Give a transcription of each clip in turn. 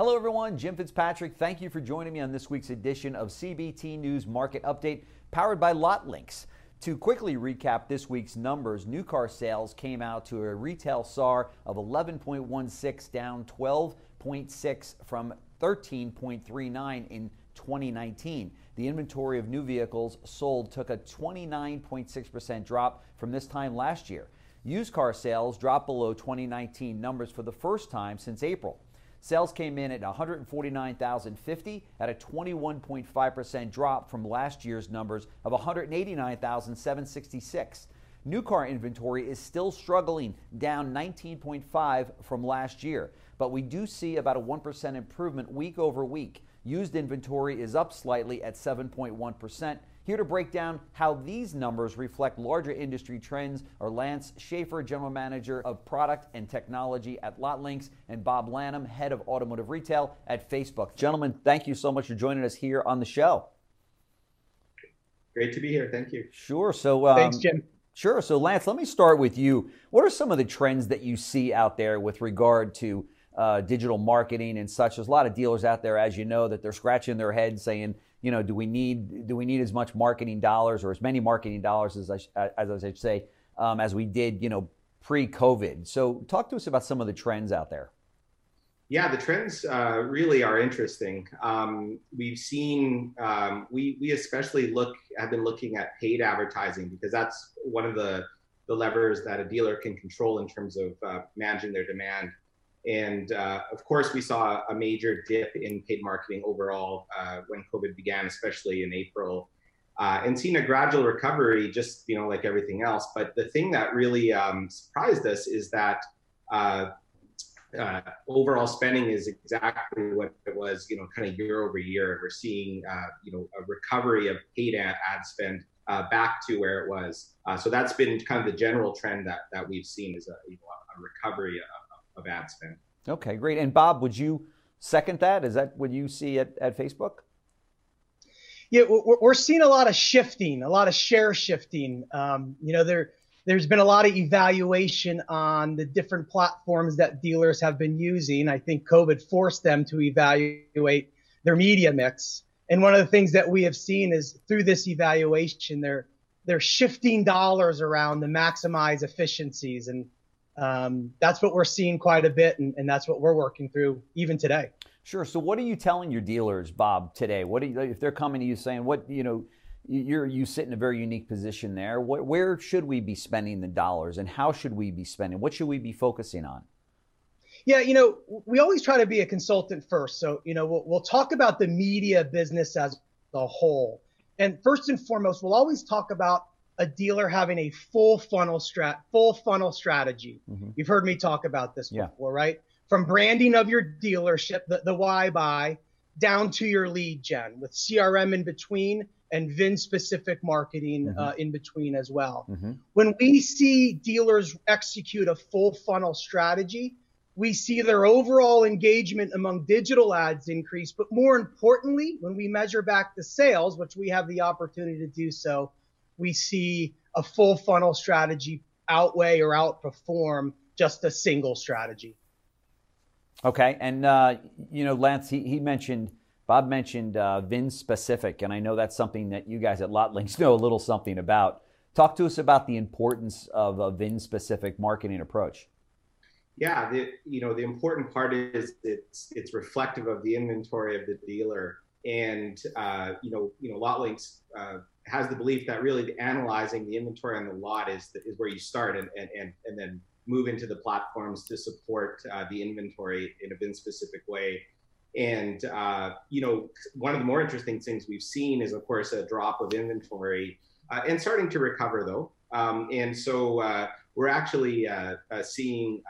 Hello, everyone. Jim Fitzpatrick. Thank you for joining me on this week's edition of CBT News Market Update, powered by LotLinx. To quickly recap this week's numbers, new car sales came out to a retail SAAR of 11.16, down 12.6 from 13.39 in 2019. The inventory of new vehicles sold took a 29.6% drop from this time last year. Used car sales dropped below 2019 numbers for the first time since April. Sales came in at 149,050 at a 21.5% drop from last year's numbers of 189,766. New car inventory is still struggling, down 19.5 from last year, but we do see about a 1% improvement week over week. Used inventory is up slightly at 7.1%. Here to break down how these numbers reflect larger industry trends are Lance Schaefer, General Manager of Product and Technology at LotLinx, and Bob Lanham, Head of Automotive Retail at Facebook. Gentlemen, thank you so much for joining us here on the show. Great to be here. Thank you. Sure. So, um, thanks, Jim. Sure. So, Lance, let me start with you. What are some of the trends that you see out there with regard to uh, digital marketing and such? There's a lot of dealers out there, as you know, that they're scratching their head saying, you know, do we need do we need as much marketing dollars or as many marketing dollars as I, as I should say um, as we did, you know, pre-COVID? So, talk to us about some of the trends out there. Yeah, the trends uh, really are interesting. Um, we've seen um, we we especially look have been looking at paid advertising because that's one of the the levers that a dealer can control in terms of uh, managing their demand. And uh, of course, we saw a major dip in paid marketing overall uh, when COVID began, especially in April, uh, and seen a gradual recovery, just you know, like everything else. But the thing that really um, surprised us is that uh, uh, overall spending is exactly what it was, you know, kind of year over year. We're seeing, uh, you know, a recovery of paid ad, ad spend back to where it was. so that's been kind of the general trend that that we've seen is a, you know, a recovery of of ad spend. Okay, great. And Bob, would you second that? Is that what you see at, at Facebook? Yeah, we're, seeing a lot of shifting, a lot of share shifting. Um, you know, there there's been a lot of evaluation on the different platforms that dealers have been using. I think COVID forced them to evaluate their media mix. And one of the things that we have seen is through this evaluation, they're they're shifting dollars around to maximize efficiencies. And um, that's what we're seeing quite a bit, and, and, that's what we're working through even today. Sure. So, what are you telling your dealers, Bob, today? What you, if they're coming to you saying, "What you know, you're you sit in a very unique position there. What, where should we be spending the dollars, and how should we be spending? What should we be focusing on?" Yeah, you know, we always try to be a consultant first. So, you know, we'll, we'll talk about the media business as a whole. And first and foremost, we'll always talk about a dealer having a full funnel strat full funnel strategy. Mm-hmm. You've heard me talk about this yeah. before, right? From branding of your dealership, the, the why buy, down to your lead gen with CRM in between and VIN specific marketing mm-hmm. uh, in between as well. Mm-hmm. When we see dealers execute a full funnel strategy, we see their overall engagement among digital ads increase. But more importantly, when we measure back the sales, which we have the opportunity to do so, we see a full funnel strategy outweigh or outperform just a single strategy. Okay, and uh, you know, Lance, he, he mentioned Bob mentioned uh, VIN specific, and I know that's something that you guys at LotLinx know a little something about. Talk to us about the importance of a VIN specific marketing approach. Yeah, the, you know the important part is it's it's reflective of the inventory of the dealer, and uh, you know you know LotLinx uh, has the belief that really analyzing the inventory on the lot is is where you start and, and, and, and then move into the platforms to support uh, the inventory in a VIN specific way. And uh, you know, one of the more interesting things we've seen is, of course, a drop of inventory uh, and starting to recover though. Um, and so uh, we're actually uh, uh, seeing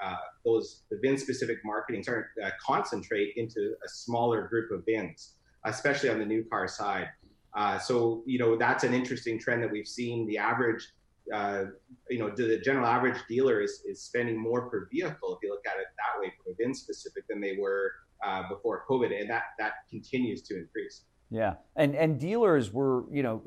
those the VIN specific marketing starting to concentrate into a smaller group of VINs, especially on the new car side. Uh, so you know that's an interesting trend that we've seen. The average, uh, you know, the general average dealer is, is spending more per vehicle if you look at it that way for VIN specific than they were uh, before COVID, and that that continues to increase. Yeah, and and dealers were, you know,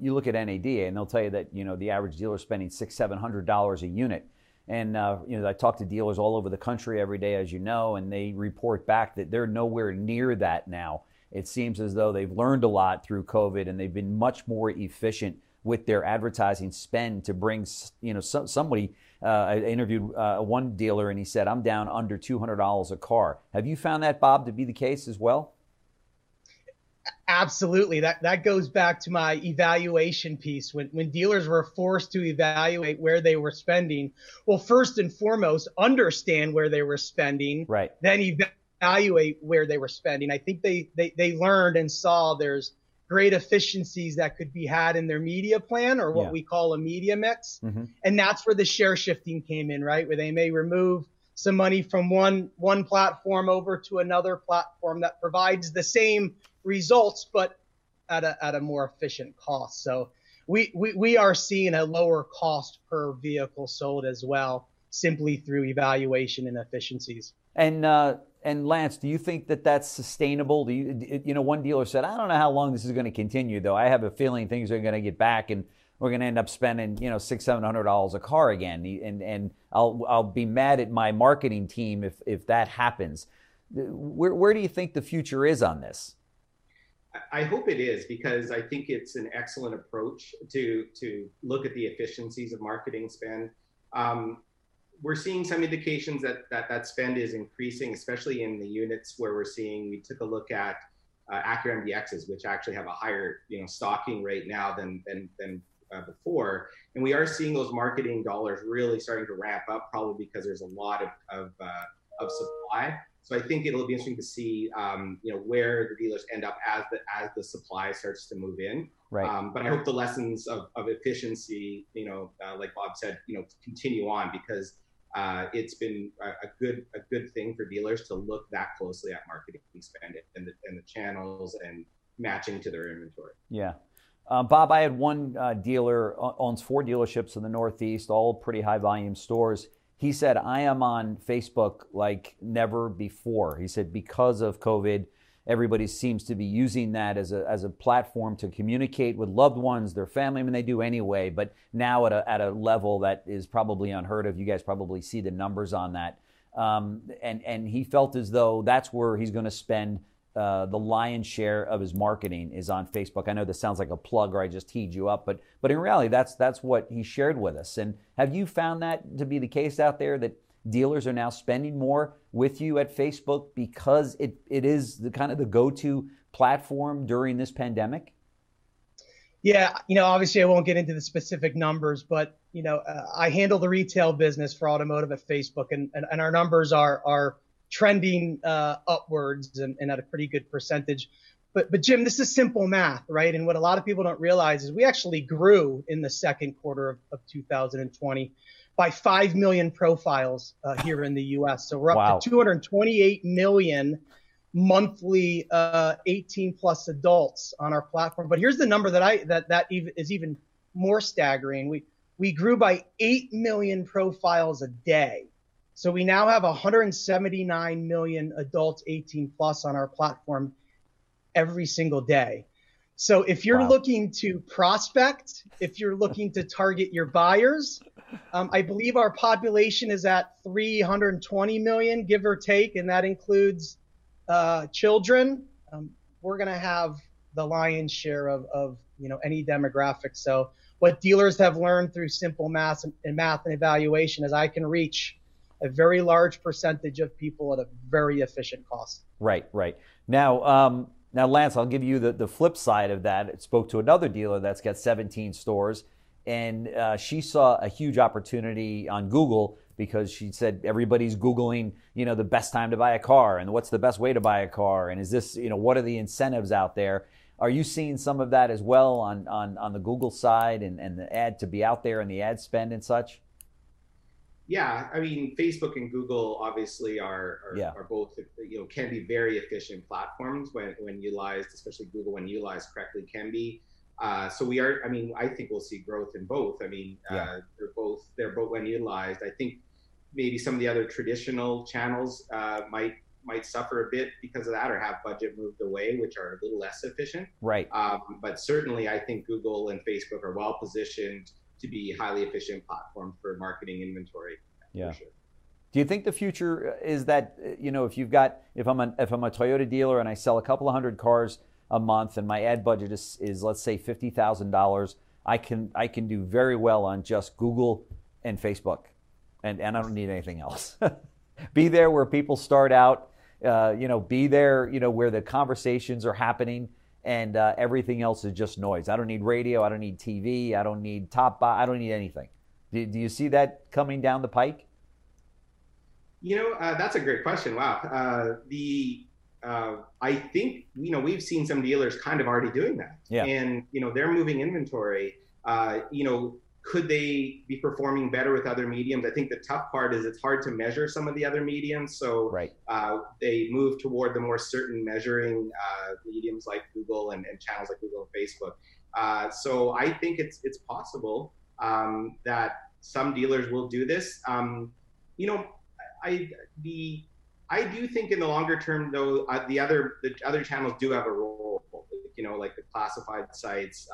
you look at NADA and they'll tell you that you know the average dealer is spending six seven hundred dollars a unit. And uh, you know, I talk to dealers all over the country every day, as you know, and they report back that they're nowhere near that now. It seems as though they've learned a lot through COVID, and they've been much more efficient with their advertising spend to bring, you know, somebody. Uh, I interviewed uh, one dealer, and he said, "I'm down under two hundred dollars a car." Have you found that, Bob, to be the case as well? Absolutely. That that goes back to my evaluation piece. When when dealers were forced to evaluate where they were spending, well, first and foremost, understand where they were spending. Right. Then evaluate where they were spending. I think they they they learned and saw there's great efficiencies that could be had in their media plan or what yeah. we call a media mix. Mm-hmm. And that's where the share shifting came in, right? Where they may remove some money from one one platform over to another platform that provides the same results, but at a, at a more efficient cost. So we, we, we are seeing a lower cost per vehicle sold as well, simply through evaluation and efficiencies. And uh, and Lance, do you think that that's sustainable? Do you you know one dealer said, I don't know how long this is going to continue though. I have a feeling things are going to get back and we're going to end up spending you know six seven hundred dollars a car again and and I'll I'll be mad at my marketing team if if that happens. Where where do you think the future is on this? I hope it is because I think it's an excellent approach to to look at the efficiencies of marketing spend. Um, we're seeing some indications that, that that spend is increasing, especially in the units where we're seeing. We took a look at uh, Acura MDXs, which actually have a higher you know stocking rate now than than than uh, before, and we are seeing those marketing dollars really starting to ramp up, probably because there's a lot of of, uh, of supply. So I think it'll be interesting to see, um, you know, where the dealers end up as the as the supply starts to move in. Right. Um, but I hope the lessons of, of efficiency, you know, uh, like Bob said, you know, continue on because uh, it's been a, good a good thing for dealers to look that closely at marketing spend and the, and the channels and matching to their inventory. Yeah. Uh, Bob, I had one uh, dealer owns four dealerships in the Northeast, all pretty high volume stores he said, I am on Facebook like never before. He said, because of COVID, everybody seems to be using that as a, as a platform to communicate with loved ones, their family. I mean, they do anyway, but now at a, at a level that is probably unheard of. You guys probably see the numbers on that. Um, and, and he felt as though that's where he's going to spend uh, the lion's share of his marketing is on Facebook. I know this sounds like a plug or I just teed you up, but but in reality, that's that's what he shared with us. And have you found that to be the case out there that dealers are now spending more with you at Facebook because it, it is the kind of the go-to platform during this pandemic? Yeah, you know, obviously I won't get into the specific numbers, but you know, uh, I handle the retail business for automotive at Facebook, and, and, and our numbers are are trending uh, upwards and, and, at a pretty good percentage. But, but Jim, this is simple math, right? And what a lot of people don't realize is we actually grew in the second quarter of, of 2020 by 5 million profiles uh, here in the US. So we're up wow. to 228 million monthly uh, 18 plus adults on our platform. But here's the number that I that that is even more staggering. We we grew by 8 million profiles a day so we now have 179 million adults 18 plus on our platform every single day. So if you're wow. looking to prospect, if you're looking to target your buyers, um, I believe our population is at 320 million, give or take, and that includes uh, children. Um, we're going to have the lion's share of, of you know any demographic. So what dealers have learned through simple math and, and math and evaluation is I can reach a very large percentage of people at a very efficient cost. Right, right. Now, um, now, Lance, I'll give you the, the flip side of that. Spoke to another dealer that's got 17 stores, and uh, she saw a huge opportunity on Google because she said everybody's googling, you know, the best time to buy a car and what's the best way to buy a car, and is this, you know, what are the incentives out there? Are you seeing some of that as well on on, on the Google side and, and the ad to be out there and the ad spend and such? Yeah, I mean, Facebook and Google obviously are are, yeah. are, both you know can be very efficient platforms when when utilized, especially Google when utilized correctly can be. Uh, so we are. I mean, I think we'll see growth in both. I mean, yeah. uh, they're both they're both when utilized. I think maybe some of the other traditional channels uh, might might suffer a bit because of that or have budget moved away, which are a little less efficient. Right. Um, but certainly, I think Google and Facebook are well positioned to be highly efficient platform for marketing inventory yeah. Sure. Do you think the future is that you know if you've got if I'm a, if I'm a Toyota dealer and I sell a couple of hundred cars a month and my ad budget is, is let's say fifty thousand dollars, I can I can do very well on just Google and Facebook, and and I don't need anything else. be there where people start out, uh, you know, be there you know where the conversations are happening, and uh, everything else is just noise. I don't need radio, I don't need TV, I don't need top, I don't need anything. Do, do you see that coming down the pike? You know, uh, that's a great question. Wow. Uh, the uh, I think you know we've seen some dealers kind of already doing that, yeah. and you know they're moving inventory. Uh, you know, could they be performing better with other mediums? I think the tough part is it's hard to measure some of the other mediums. So right. uh, they move toward the more certain measuring uh, mediums like Google and, and, channels like Google and Facebook. Uh, so I think it's it's possible um, that some dealers will do this. Um, you know, I the I do think in the longer term though uh, the other the other channels do have a role. You know, like the classified sites.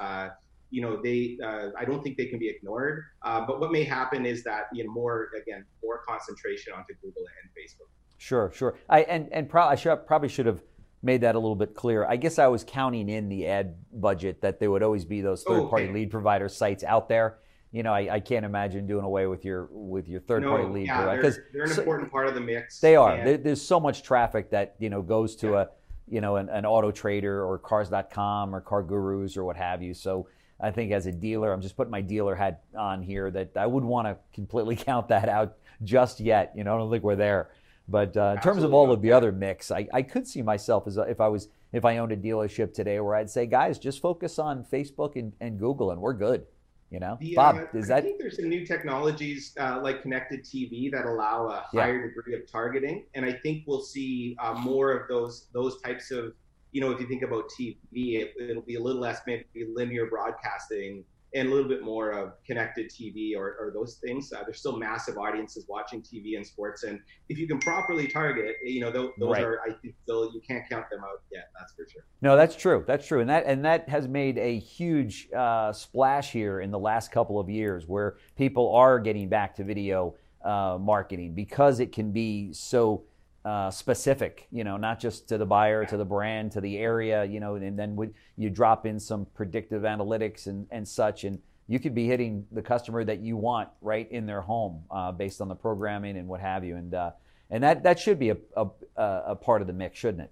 You know, they uh, I don't think they can be ignored. Uh, but what may happen is that you know more again more concentration onto Google and Facebook. Sure, sure. I and and pro- I should, probably should have made that a little bit clearer. I guess I was counting in the ad budget that there would always be those third party oh, okay. lead provider sites out there you know, I, I, can't imagine doing away with your with your third party lead yeah, because they're, they're, an so, important part of the mix. They are. There, there's so much traffic that you know goes to yeah. a you know an, an, auto trader or Cars.com or CarGurus or what have you. So I think as a dealer, I'm just putting my dealer hat on here that I wouldn't want to completely count that out just yet. You know, I don't think we're there. But uh, in terms of all of the other mix, I, I could see myself as a, if I was if I owned a dealership today, where I'd say, guys, just focus on Facebook and, and Google, and we're good. You know, the, Bob, is I that? I think there's some new technologies uh, like connected TV that allow a higher yeah. degree of targeting, and I think we'll see uh, more of those those types of. You know, if you think about TV, it, it'll be a little less maybe linear broadcasting and a little bit more of connected TV or, or those things. Uh, there's still massive audiences watching TV and sports, and if you can properly target, you know, those, those right. are I think still you can't count them out yet. That's for sure. No, that's true. That's true, and that and that has made a huge uh, splash here in the last couple of years, where people are getting back to video uh, marketing because it can be so uh, specific, you know, not just to the buyer, to the brand, to the area, you know, and then you drop in some predictive analytics and, and such, and you could be hitting the customer that you want right in their home uh, based on the programming and what have you, and uh, and that that should be a, a, a part of the mix, shouldn't it?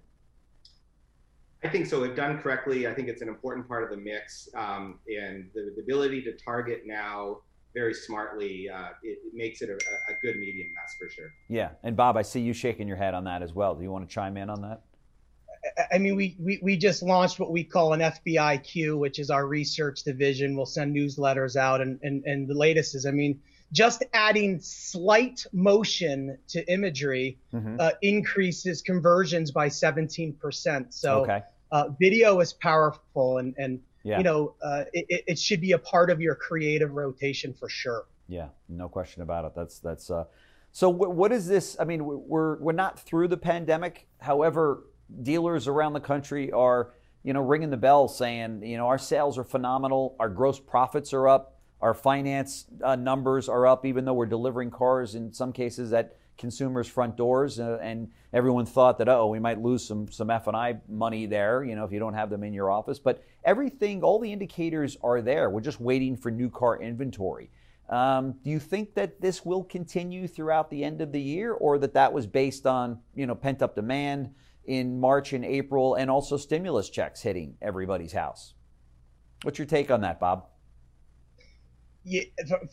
I think so. If done correctly, I think it's an important part of the mix, um, and the, the ability to target now very smartly, uh, it, it, makes it a, a, good medium, that's for sure. Yeah, and Bob, I see you shaking your head on that as well. Do you want to chime in on that? I mean, we, we, we just launched what we call an FBIQ, which is our research division. We'll send newsletters out, and, and, and the latest is, I mean, just adding slight motion to imagery mm-hmm. uh, increases conversions by 17%. So okay. uh, video is powerful, and, and yeah. you know, uh, it, it should be a part of your creative rotation for sure. Yeah, no question about it. That's that's. Uh, so what is this? I mean, we're we're not through the pandemic. However, dealers around the country are you know ringing the bell saying you know our sales are phenomenal, our gross profits are up, our finance uh, numbers are up, even though we're delivering cars in some cases at consumers' front doors, uh, and everyone thought that oh, we might lose some some F and I money there, you know, if you don't have them in your office. But everything, all the indicators are there. We're just waiting for new car inventory. Um, do you think that this will continue throughout the end of the year, or that that was based on you know pent up demand in March and April, and also stimulus checks hitting everybody's house? What's your take on that, Bob? Yeah,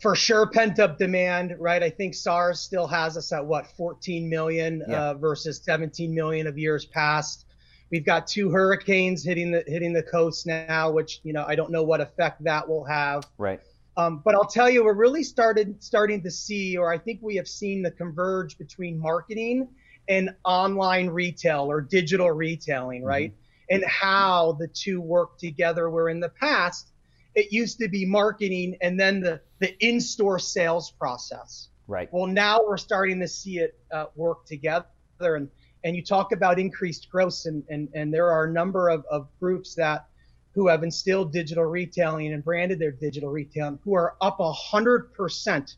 for sure pent up demand, right? I think SAAR still has us at what 14 million yeah. uh, versus 17 million of years past. We've got two hurricanes hitting the hitting the coast now, which you know I don't know what effect that will have. Right. Um, but I'll tell you, we're really started starting to see, or I think we have seen the converge between marketing and online retail or digital retailing, right? Mm-hmm. And how the two work together. Where in the past it used to be marketing and then the, the in-store sales process. Right. Well, now we're starting to see it uh, work together. And, and you talk about increased growth and, and, and there are a number of, of groups that who have instilled digital retailing and branded their digital retailing who are up a hundred percent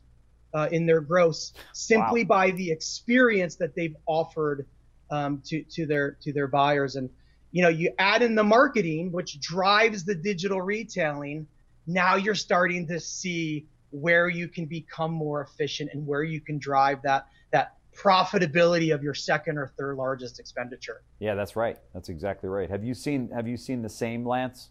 uh, in their gross simply wow. by the experience that they've offered um, to to their to their buyers. And you know, you add in the marketing, which drives the digital retailing. Now you're starting to see where you can become more efficient and where you can drive that that profitability of your second or third largest expenditure. Yeah, that's right. That's exactly right. Have you seen Have you seen the same, Lance?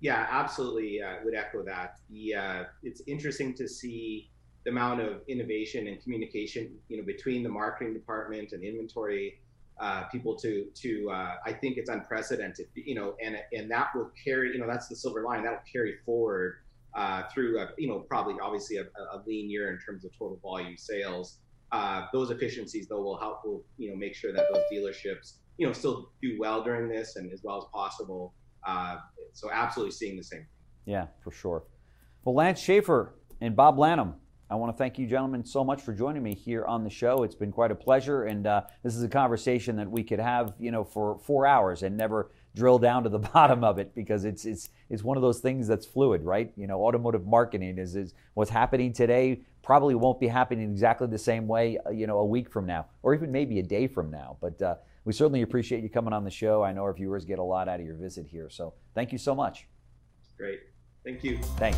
Yeah, absolutely. I uh, would echo that. The uh, it's interesting to see the amount of innovation and communication, you know, between the marketing department and inventory uh, people to to uh, I think it's unprecedented, you know, and and that will carry, you know, that's the silver line that will carry forward uh, through, a, you know, probably obviously a, a, lean year in terms of total volume sales. Uh, those efficiencies though will help, will you know, make sure that those dealerships, you know, still do well during this and as well as possible. Uh, so absolutely seeing the same. Yeah, for sure. Well, Lance Schaefer and Bob Lanham, I want to thank you, gentlemen, so much for joining me here on the show. It's been quite a pleasure, and uh, this is a conversation that we could have, you know, for four hours and never drill down to the bottom of it because it's it's it's one of those things that's fluid, right? You know, automotive marketing is is what's happening today probably won't be happening exactly the same way, uh, you know, a week from now, or even maybe a day from now. But uh, we certainly appreciate you coming on the show. I know our viewers get a lot out of your visit here, so thank you so much. Great, thank you. Thanks.